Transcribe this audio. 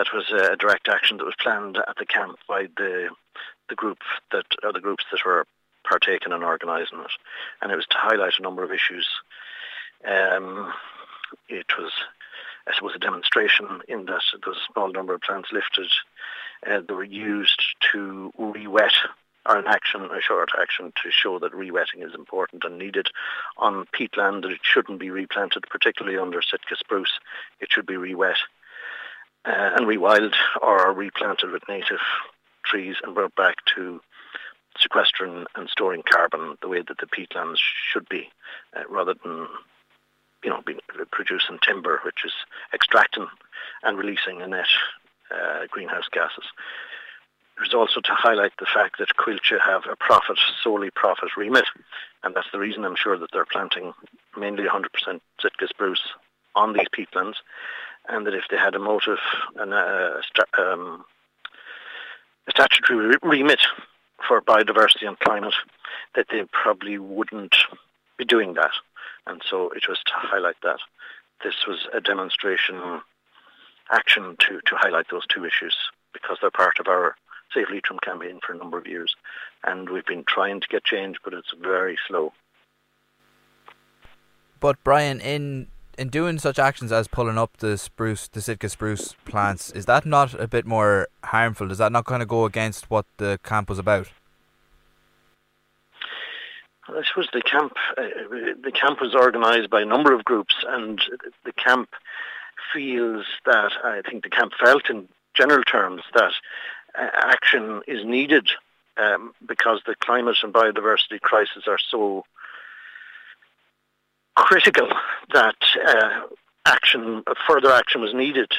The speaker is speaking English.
that was a direct action that was planned at the camp by the the group that or the groups that were partaking and organising it, and it was to highlight a number of issues. Um, it was, I suppose, a demonstration in that there was a small number of plants lifted. Uh, they were used to re-wet or an action, a short action to show that rewetting is important and needed on peatland that it shouldn't be replanted, particularly under Sitka spruce. It should be re-wet uh, and rewild or replanted with native trees and brought back to sequestering and storing carbon the way that the peatlands should be, uh, rather than you know being, producing timber, which is extracting and releasing a net uh, greenhouse gases. There's also to highlight the fact that Coillte have a profit, solely profit remit, and that's the reason I'm sure that they're planting mainly 100% Sitka spruce on these peatlands, and that if they had a motive and a, um, a statutory remit for biodiversity and climate, that they probably wouldn't be doing that. And so it was to highlight that. This was a demonstration action to, to highlight those two issues because they're part of our Save Leitrim campaign for a number of years. And we've been trying to get change, but it's very slow. But Brian, in in doing such actions as pulling up the spruce, the Sitka spruce plants, is that not a bit more harmful? Does that not kind of go against what the camp was about? I suppose the camp, uh, the camp was organised by a number of groups, and the camp feels that I think the camp felt in general terms that uh, action is needed um, because the climate and biodiversity crisis are so critical that uh, action, further action was needed